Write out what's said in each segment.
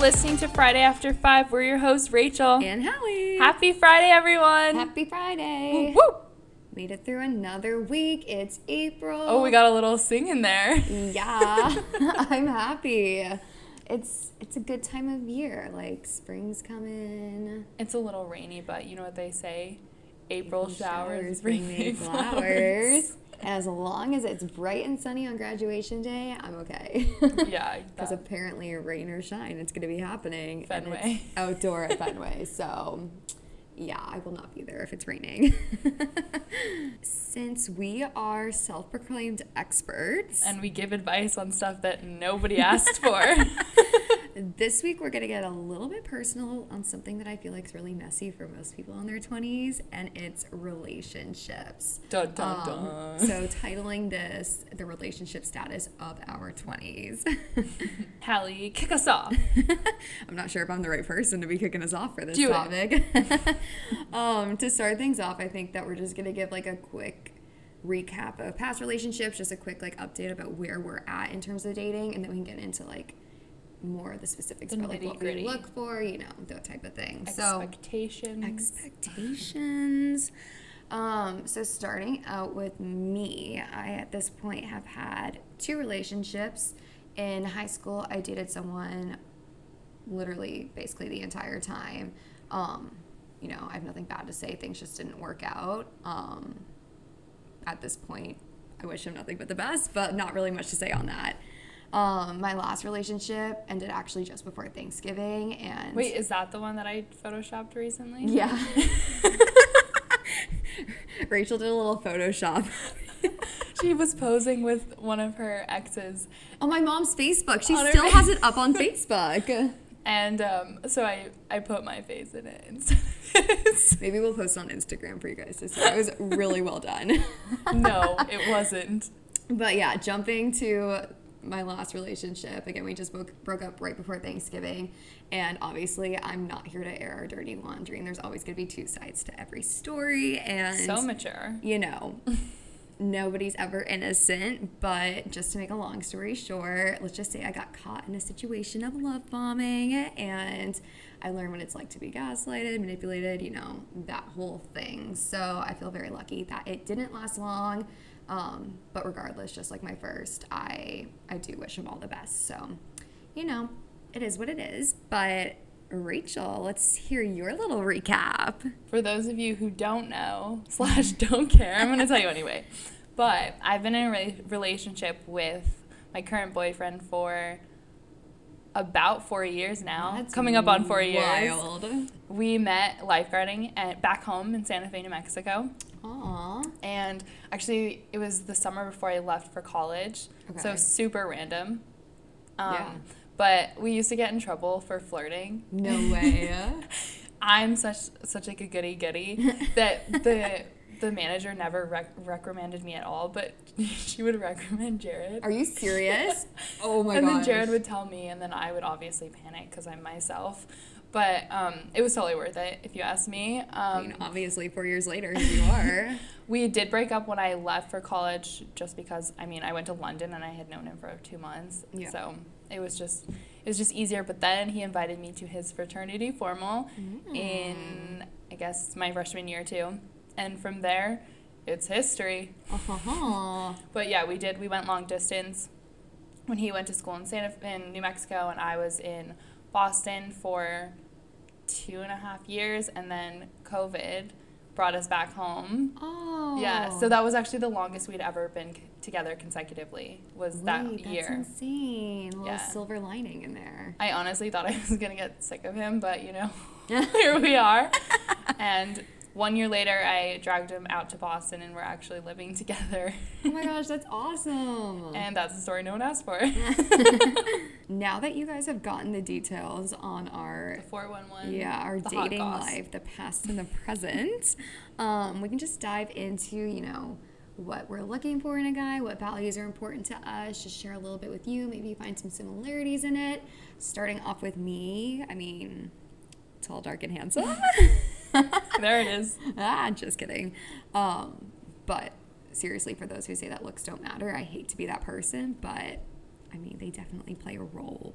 listening to Friday After Five. We're your hosts, Rachel. And Hallie. Happy Friday, everyone. Happy Friday. Woo! Made it through another week. It's April. Oh, we got a little sing in there. Yeah. I'm happy. It's it's a good time of year. Like spring's coming. It's a little rainy, but you know what they say? April, April showers, bring bring me me flowers. flowers. As long as it's bright and sunny on graduation day, I'm okay. yeah, Because apparently, rain or shine, it's going to be happening. and it's Fenway. outdoor at Fenway. So, yeah, I will not be there if it's raining. Since we are self proclaimed experts, and we give advice on stuff that nobody asked for. This week we're going to get a little bit personal on something that I feel like is really messy for most people in their 20s, and it's relationships. dun dun Um, dun. so, titling this The Relationship Status of Our 20s. Hallie, kick us off. I'm not sure if I'm the right person to be kicking us off for this Do topic. um, to start things off, I think that we're just gonna give like a quick recap of past relationships, just a quick like update about where we're at in terms of dating, and then we can get into like more of the specifics The about like what we look for, you know, that type of thing. So Expectations. expectations. Um, so starting out with me, I at this point have had two relationships. In high school, I dated someone literally basically the entire time. Um, you know, I have nothing bad to say. Things just didn't work out. Um, at this point, I wish him nothing but the best, but not really much to say on that. Um, my last relationship ended actually just before Thanksgiving, and Wait, is that the one that I photoshopped recently? yeah. Rachel did a little Photoshop She was posing with one of her exes, on my mom's Facebook. She still face. has it up on Facebook. and um, so I I put my face in it instead. of his. Maybe we'll post on Instagram for you guys to see. It was really well done. no, it wasn't. But yeah, jumping to my last relationship. Again, we just broke, broke up right before Thanksgiving. And obviously, I'm not here to air our dirty laundry. And there's always going to be two sides to every story. And So mature. you know, nobody's ever innocent. But just to make a long story short, let's just say I got caught in a situation of love bombing and I learned what it's like to be gaslighted, manipulated, you know, that whole thing. So I feel very lucky that it didn't last long. Um, but regardless, just like my first, I I do wish him all the best. So, you know, it is what it is. But Rachel, let's hear your little recap. For those of you who don't know slash don't care, I'm gonna tell you anyway. But I've been in a re- relationship with my current boyfriend for about four years now, That's coming up on four years. We met lifeguarding at back home in Santa Fe, New Mexico. Aw. And actually, it was the summer before I left for college. So super random. Um, Yeah. But we used to get in trouble for flirting. No way. I'm such such like a goody goody that the the manager never rec- reprimanded me at all, but she would recommend Jared. Are you serious? Oh my god. and gosh. then Jared would tell me, and then I would obviously panic because I'm myself. But um, it was totally worth it, if you ask me. Um, I mean, obviously, four years later, you are. We did break up when I left for college just because I mean I went to London and I had known him for two months. Yeah. So it was just it was just easier. But then he invited me to his fraternity formal in I guess my freshman year too. And from there it's history. uh-huh. But yeah, we did we went long distance when he went to school in Santa in New Mexico and I was in Boston for two and a half years and then COVID brought us back home. Oh. Yeah, so that was actually the longest we'd ever been c- together consecutively was that Wait, year. That's insane. A little Yeah. silver lining in there. I honestly thought I was gonna get sick of him, but you know, here we are. and one year later, I dragged him out to Boston, and we're actually living together. Oh my gosh, that's awesome. and that's the story no one asked for. now that you guys have gotten the details on our the four one one. yeah our dating life the past and the present um, we can just dive into you know what we're looking for in a guy what values are important to us just share a little bit with you maybe you find some similarities in it starting off with me i mean tall dark and handsome There it is. ah just kidding um, but seriously for those who say that looks don't matter i hate to be that person but i mean they definitely play a role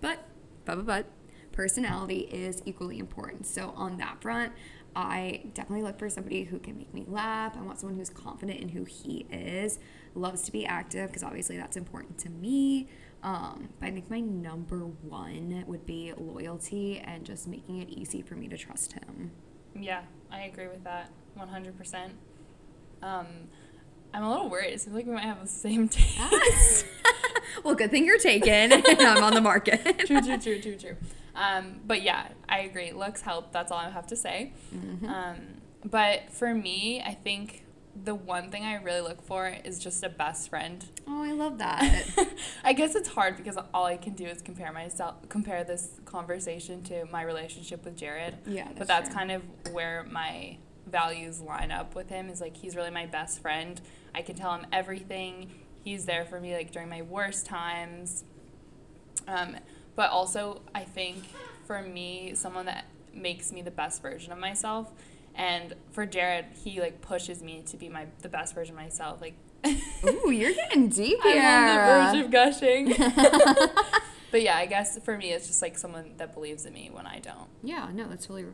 but but but, but personality is equally important. So on that front, I definitely look for somebody who can make me laugh. I want someone who's confident in who he is, loves to be active because obviously that's important to me. Um, but I think my number one would be loyalty and just making it easy for me to trust him. Yeah, I agree with that 100%. Um, I'm a little worried. It seems like we might have the same taste. well, good thing you're taken and I'm on the market. true, true, true, true, true. Um, but yeah, I agree. Looks help. That's all I have to say. Mm-hmm. Um, but for me, I think the one thing I really look for is just a best friend. Oh, I love that. I guess it's hard because all I can do is compare myself, compare this conversation to my relationship with Jared. Yeah, that's but that's true. kind of where my values line up with him. Is like he's really my best friend. I can tell him everything. He's there for me like during my worst times. Um, but also, I think for me, someone that makes me the best version of myself. And for Jared, he like pushes me to be my the best version of myself. Like Ooh, you're getting deep here. I'm on the verge of gushing. but yeah, I guess for me, it's just like someone that believes in me when I don't. Yeah, no, that's really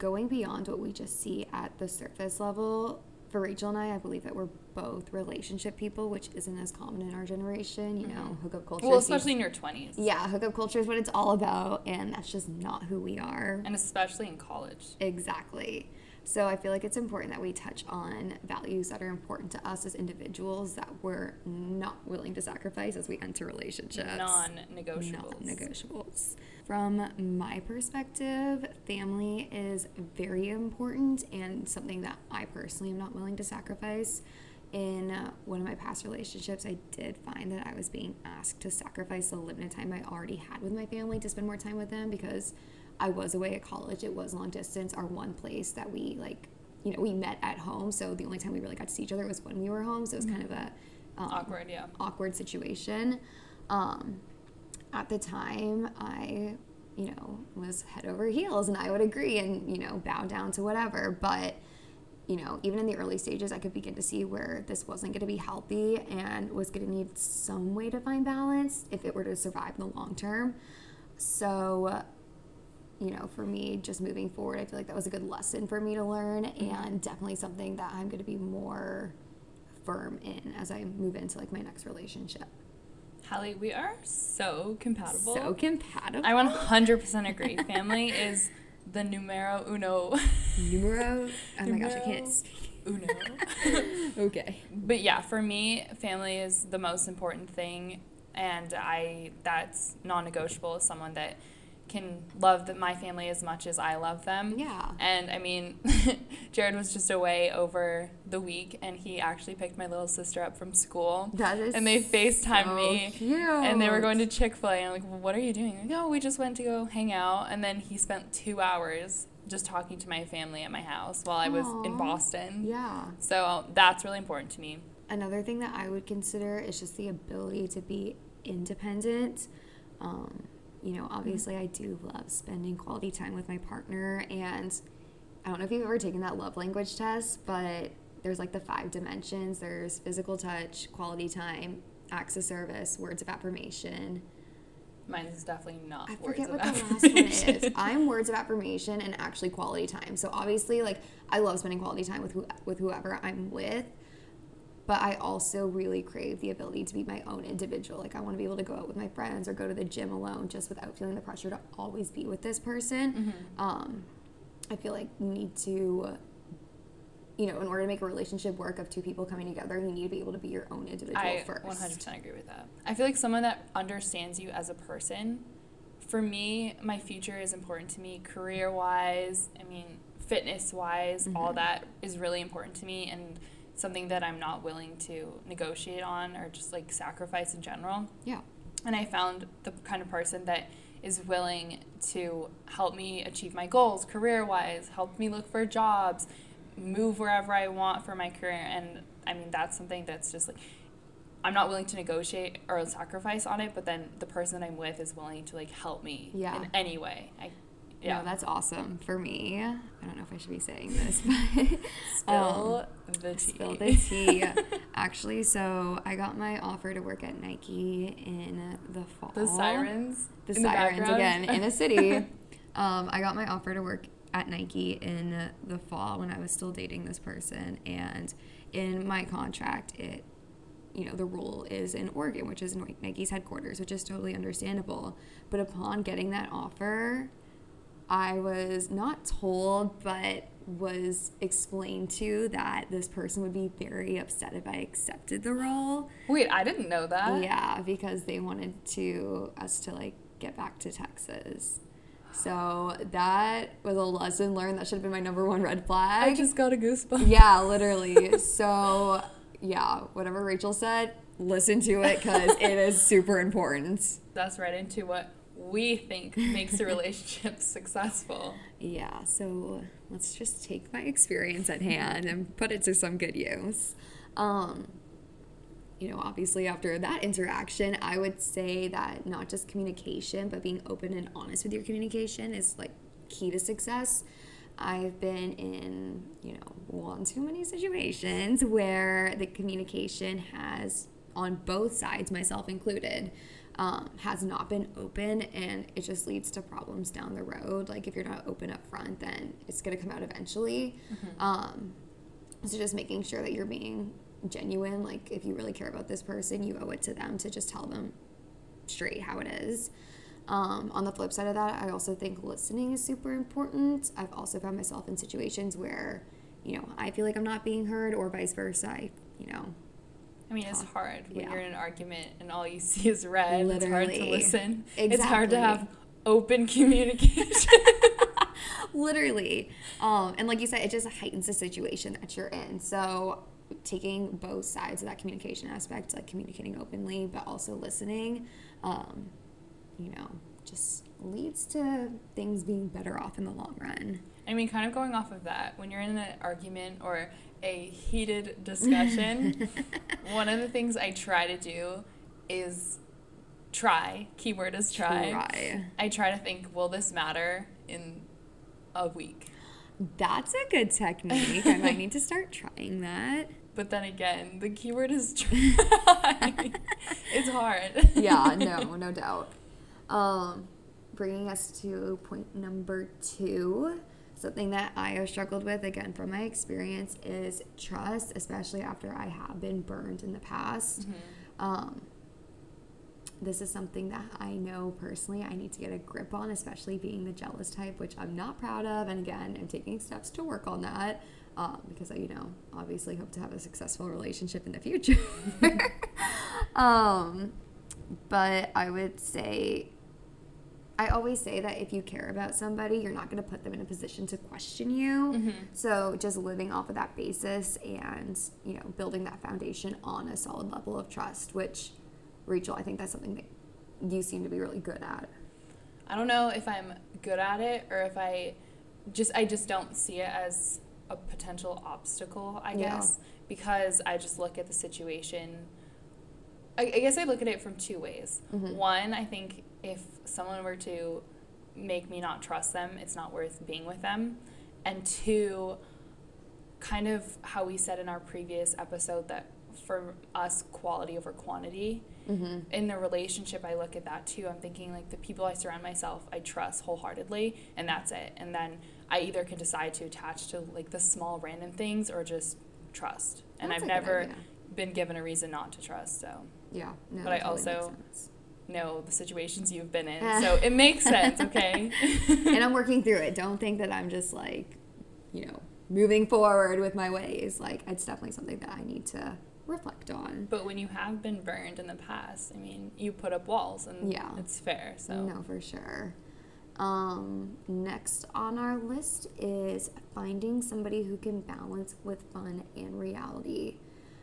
going beyond what we just see at the surface level. For Rachel and I, I believe that we're both relationship people, which isn't as common in our generation. You know, mm-hmm. hookup culture. Well, especially in your 20s. yeah, hookup culture is what it's all about, and that's just not who we are. And especially in college. Exactly. So I feel like it's important that we touch on values that are important to us as individuals that we're not willing to sacrifice as we enter relationships. Non negotiables. Non-negotiables. From my perspective, family is very important and something that I personally am not willing to sacrifice. In one of my past relationships, I did find that I was being asked to sacrifice the limited time I already had with my family to spend more time with them because I was away at college. It was long distance. Our one place that we like, you know, we met at home. So the only time we really got to see each other was when we were home. So it was kind of a um, Awkward, yeah. awkward situation. Um, at the time, I, you know, was head over heels, and I would agree and you know bow down to whatever. But you know, even in the early stages, I could begin to see where this wasn't going to be healthy and was going to need some way to find balance if it were to survive in the long term. So, you know, for me, just moving forward, I feel like that was a good lesson for me to learn mm-hmm. and definitely something that I'm going to be more firm in as I move into like my next relationship. Hallie, we are so compatible. So compatible. I 100% agree. Family is the numero uno. Numero. Oh my gosh, I can't speak. Uno. Okay. but yeah, for me, family is the most important thing, and I that's non-negotiable. As someone that can love the, my family as much as I love them. Yeah. And I mean, Jared was just away over the week, and he actually picked my little sister up from school. That is and they FaceTimed so me. cute. And they were going to Chick fil A. And I'm like, well, what are you doing? Like, oh, we just went to go hang out. And then he spent two hours just talking to my family at my house while I was in Boston. Yeah. So that's really important to me. Another thing that I would consider is just the ability to be independent. Um, you know, obviously, I do love spending quality time with my partner. And I don't know if you've ever taken that love language test, but there's like the five dimensions there's physical touch, quality time, acts of service, words of affirmation. Mine is definitely not I words forget of what the last one is. I'm words of affirmation and actually quality time. So obviously, like I love spending quality time with who with whoever I'm with, but I also really crave the ability to be my own individual. Like I want to be able to go out with my friends or go to the gym alone, just without feeling the pressure to always be with this person. Mm-hmm. Um, I feel like you need to. You know, in order to make a relationship work of two people coming together, you need to be able to be your own individual I first. 100% agree with that. I feel like someone that understands you as a person. For me, my future is important to me, career wise. I mean, fitness wise, all Mhm. that is really important to me, and something that I'm not willing to negotiate on or just like sacrifice in general. Yeah. And I found the kind of person that is willing to help me achieve my goals career wise, help me look for jobs, move wherever I want for my career. And I mean, that's something that's just like, I'm not willing to negotiate or sacrifice on it, but then the person that I'm with is willing to like help me Yeah. in any way. I, Yeah, yeah. that's awesome for me. I don't know if I should be saying this, but still um, the tea. Spill the tea. Actually, so I got my offer to work at Nike in the fall. The sirens. The sirens the again in a city. um, I got my offer to work at Nike in the fall when I was still dating this person, and in my contract, it, you know, the role is in Oregon, which is Nike's headquarters, which is totally understandable. But upon getting that offer, I was not told, but was explained to that this person would be very upset if I accepted the role. Wait, I didn't know that. Yeah, because they wanted to us to like get back to Texas. So that was a lesson learned. That should have been my number one red flag. I just got a goosebump. yeah, literally. so yeah, whatever Rachel said, listen to it because it is super important. That's right into what we think makes a relationship successful. Yeah, so let's just take my experience at hand and put it to some good use. Um, you know, obviously, after that interaction, I would say that not just communication, but being open and honest with your communication is like key to success. I've been in, you know, one too many situations where the communication has, on both sides, myself included, um, has not been open and it just leads to problems down the road. Like if you're not open up front, then it's going to come out eventually. Um, so just making sure that you're being genuine. Like if you really care about this person, you owe it to them to just tell them straight how it is. Um, on the flip side of that, I also think listening is super important. I've also found myself in situations where, you know, I feel like I'm not being heard, or vice versa. I, you know, I mean, it's hard when Yeah. you're in an argument and all you see is red. It's hard to Literally. listen. It's hard to have open communication. literally um, and like you said it just heightens the situation that you're in so taking both sides of that communication aspect like communicating openly but also listening um, you know just leads to things being better off in the long run I mean, kind of going off of that, when you're in an argument or a heated discussion, one of the things I try to do is try. Keyword is try. Try. I try to think, will this matter in a week? that's a good technique i might need to start trying that But then again, the keyword is try. it's hard. yeah no no doubt um, bringing us to point number two something that i have struggled with again from my experience is trust especially after i have been burned in the past. Um, this is something that i know personally i need to get a grip on especially being the jealous type which i'm not proud of and again i'm taking steps to work on that um, because i you know obviously hope to have a successful relationship in the future. Um, but I would say, I always say that if you care about somebody, you're not going to put them in a position to question you. So just living off of that basis and, you know, building that foundation on a solid level of trust, which, Rachel, I think that's something that you seem to be really good at. I don't know if I'm good at it or if I just I just don't see it as a potential obstacle, I Yeah. guess, because I just look at the situation. I, I guess I look at it from two ways. Mhm. One, I think if someone were to make me not trust them, it's not worth being with them. And two, kind of how we said in our previous episode that for us, quality over quantity Mm-hmm. in a relationship i look at that too i'm thinking like the people i surround myself i trust wholeheartedly and that's it and then i either can decide to attach to like the small random things or just trust and That's i've never idea. been given a reason not to trust so Yeah. No, But I totally makes also- sense. Know the situations you've been in so it makes sense okay and I'm working through it. Don't think that I'm just like, you know, moving forward with my ways. Like, it's definitely something that I need to reflect on. but when you have been burned in the past i mean you put up walls and Yeah. it's fair so No, for sure. Um, next on our list is finding somebody who can balance with fun and reality.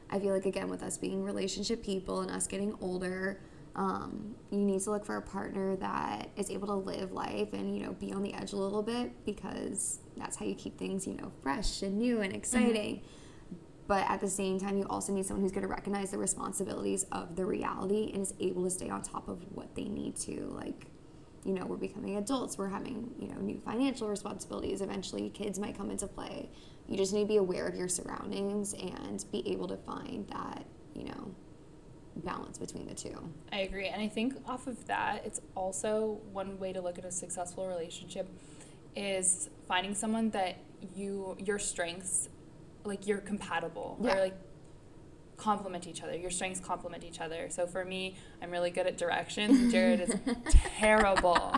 I feel like again with us being relationship people and us getting older, um, you need to look for a partner that is able to live life and you know be on the edge a little bit because that's how you keep things you know fresh and new and exciting. But at the same time, you also need someone who's going to recognize the responsibilities of the reality and is able to stay on top of what they need to. Like, you know, we're becoming adults, we're having, you know, new financial responsibilities. Eventually, kids might come into play. you just need to be aware of your surroundings and be able to find that, you know, balance between the two. I agree. And I think off of that, it's also one way to look at a successful relationship is finding someone that you your strengths like you're compatible Yeah. or like complement each other. Your strengths complement each other. So for me, I'm really good at directions. Jared is terrible.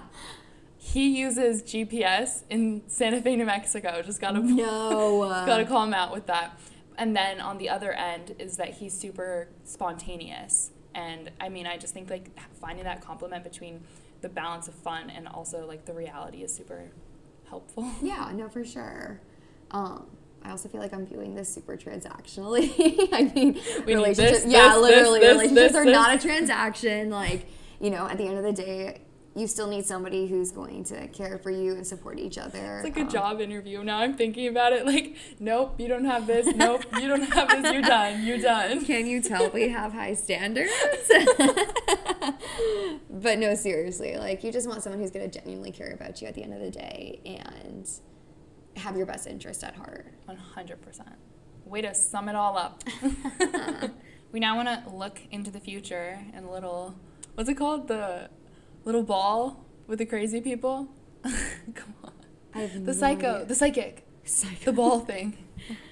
He uses GPS in Santa Fe, New Mexico. Just gotta No. gotta call him out with that. And then on the other end is that he's super spontaneous. And I mean, I just think like finding that complement between the balance of fun and also like the reality is super helpful. Yeah, no, for sure. Um, I also feel like I'm viewing this super transactionally. I mean, We relationships. this, yeah, this, literally, this, relationships are not a transaction. Like, you know, at the end of the day, you still need somebody who's going to care for you and support each other. It's like a Um, job interview. Now I'm thinking about it like, nope, you don't have this. Nope, you don't have this. You're done. You're done. Can you tell we have high standards? but no, seriously, like you just want someone who's going to genuinely care about you at the end of the day and have your best interest at heart. 100%. Way to sum it all up. we now want to look into the future and a little, what's it called? The little ball with the crazy people? Come on. I have The no psycho, idea. the psychic, Psycho. the ball thing.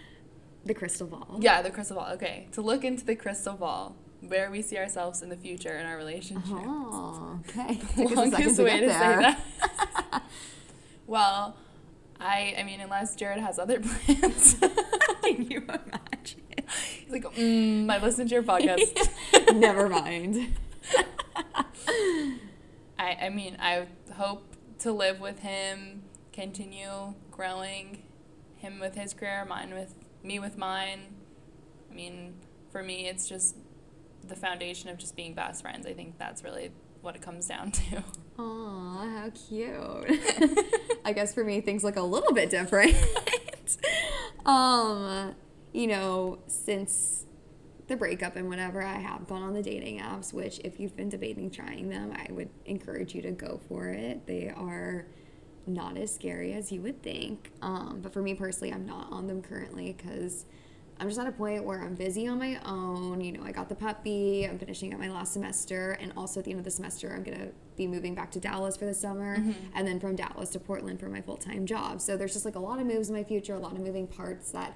the crystal ball. Yeah, the crystal ball. Okay. To look into the crystal ball, where we see ourselves in the future in our relationship. Oh, okay. Took us a second longest way get to say that. well, I I mean, unless Jared has other plans. Can you imagine? He's like, mm, I listened to your podcast. Never mind. I I mean, I hope to live with him, continue growing, him with his career, mine with me with mine. I mean, for me, it's just the foundation of just being best friends. I think that's really what it comes down to. Aw, how cute. I guess for me, things look a little bit different. um, you know, since the breakup and whatever, I have gone on the dating apps, which if you've been debating trying them, I would encourage you to go for it. They are not as scary as you would think. Um, but for me personally, I'm not on them currently because I'm just at a point where I'm busy on my own. You know, I got the puppy, I'm finishing up my last semester, and also at the end of the semester, I'm gonna be moving back to Dallas for the summer, and then from Dallas to Portland for my full time job. So there's just like a lot of moves in my future, a lot of moving parts that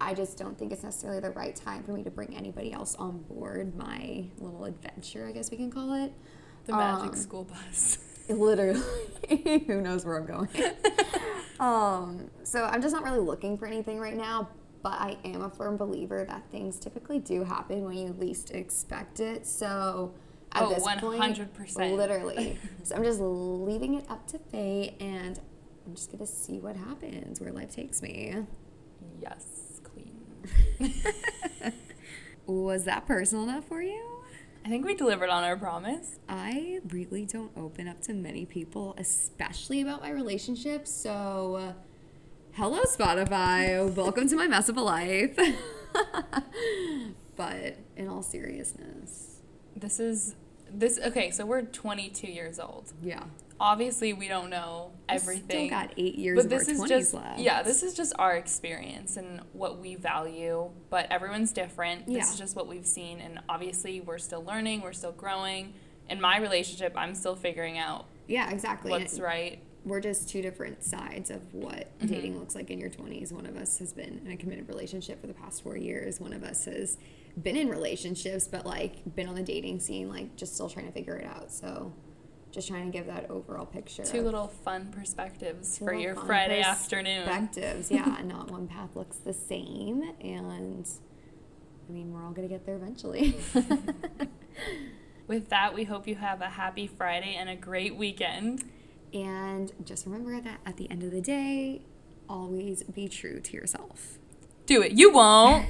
I just don't think it's necessarily the right time for me to bring anybody else on board my little adventure, I guess we can call it. The magic Um, school bus. Literally, who knows where I'm going. um, so I'm just not really looking for anything right now, but I am a firm believer that things typically do happen when you least expect it. So at Oh, this point, 100%. literally. so I'm just leaving it up to fate, and I'm just gonna see what happens, where life takes me. yes. Was that personal enough for you? I think we delivered on our promise. I really don't open up to many people, especially about my relationships. So, uh, hello, Spotify. Welcome to my mess of a life. but in all seriousness, This is this okay, so we're 22 years old. yeah. Obviously, we don't know everything. Still got eight years but of this our is 20s just left. yeah, this is just our experience and what we value, but everyone's different. This Yeah. is just what we've seen and obviously we're still learning, we're still growing. In my relationship, I'm still figuring out Yeah, exactly. what's And right. We're just two different sides of what Mm-hmm. dating looks like in your 20s. One of us has been in a committed relationship for the past four years. One of us has been in relationships, but like been on the dating scene, like just still trying to figure it out. So just trying to give that overall picture. Two little fun perspectives for your Friday afternoon. Perspectives, yeah. not one path looks the same. And I mean, we're all going to get there eventually. With that, we hope you have a happy Friday and a great weekend. and just remember that at the end of the day, always be true to yourself. Do it. You won't.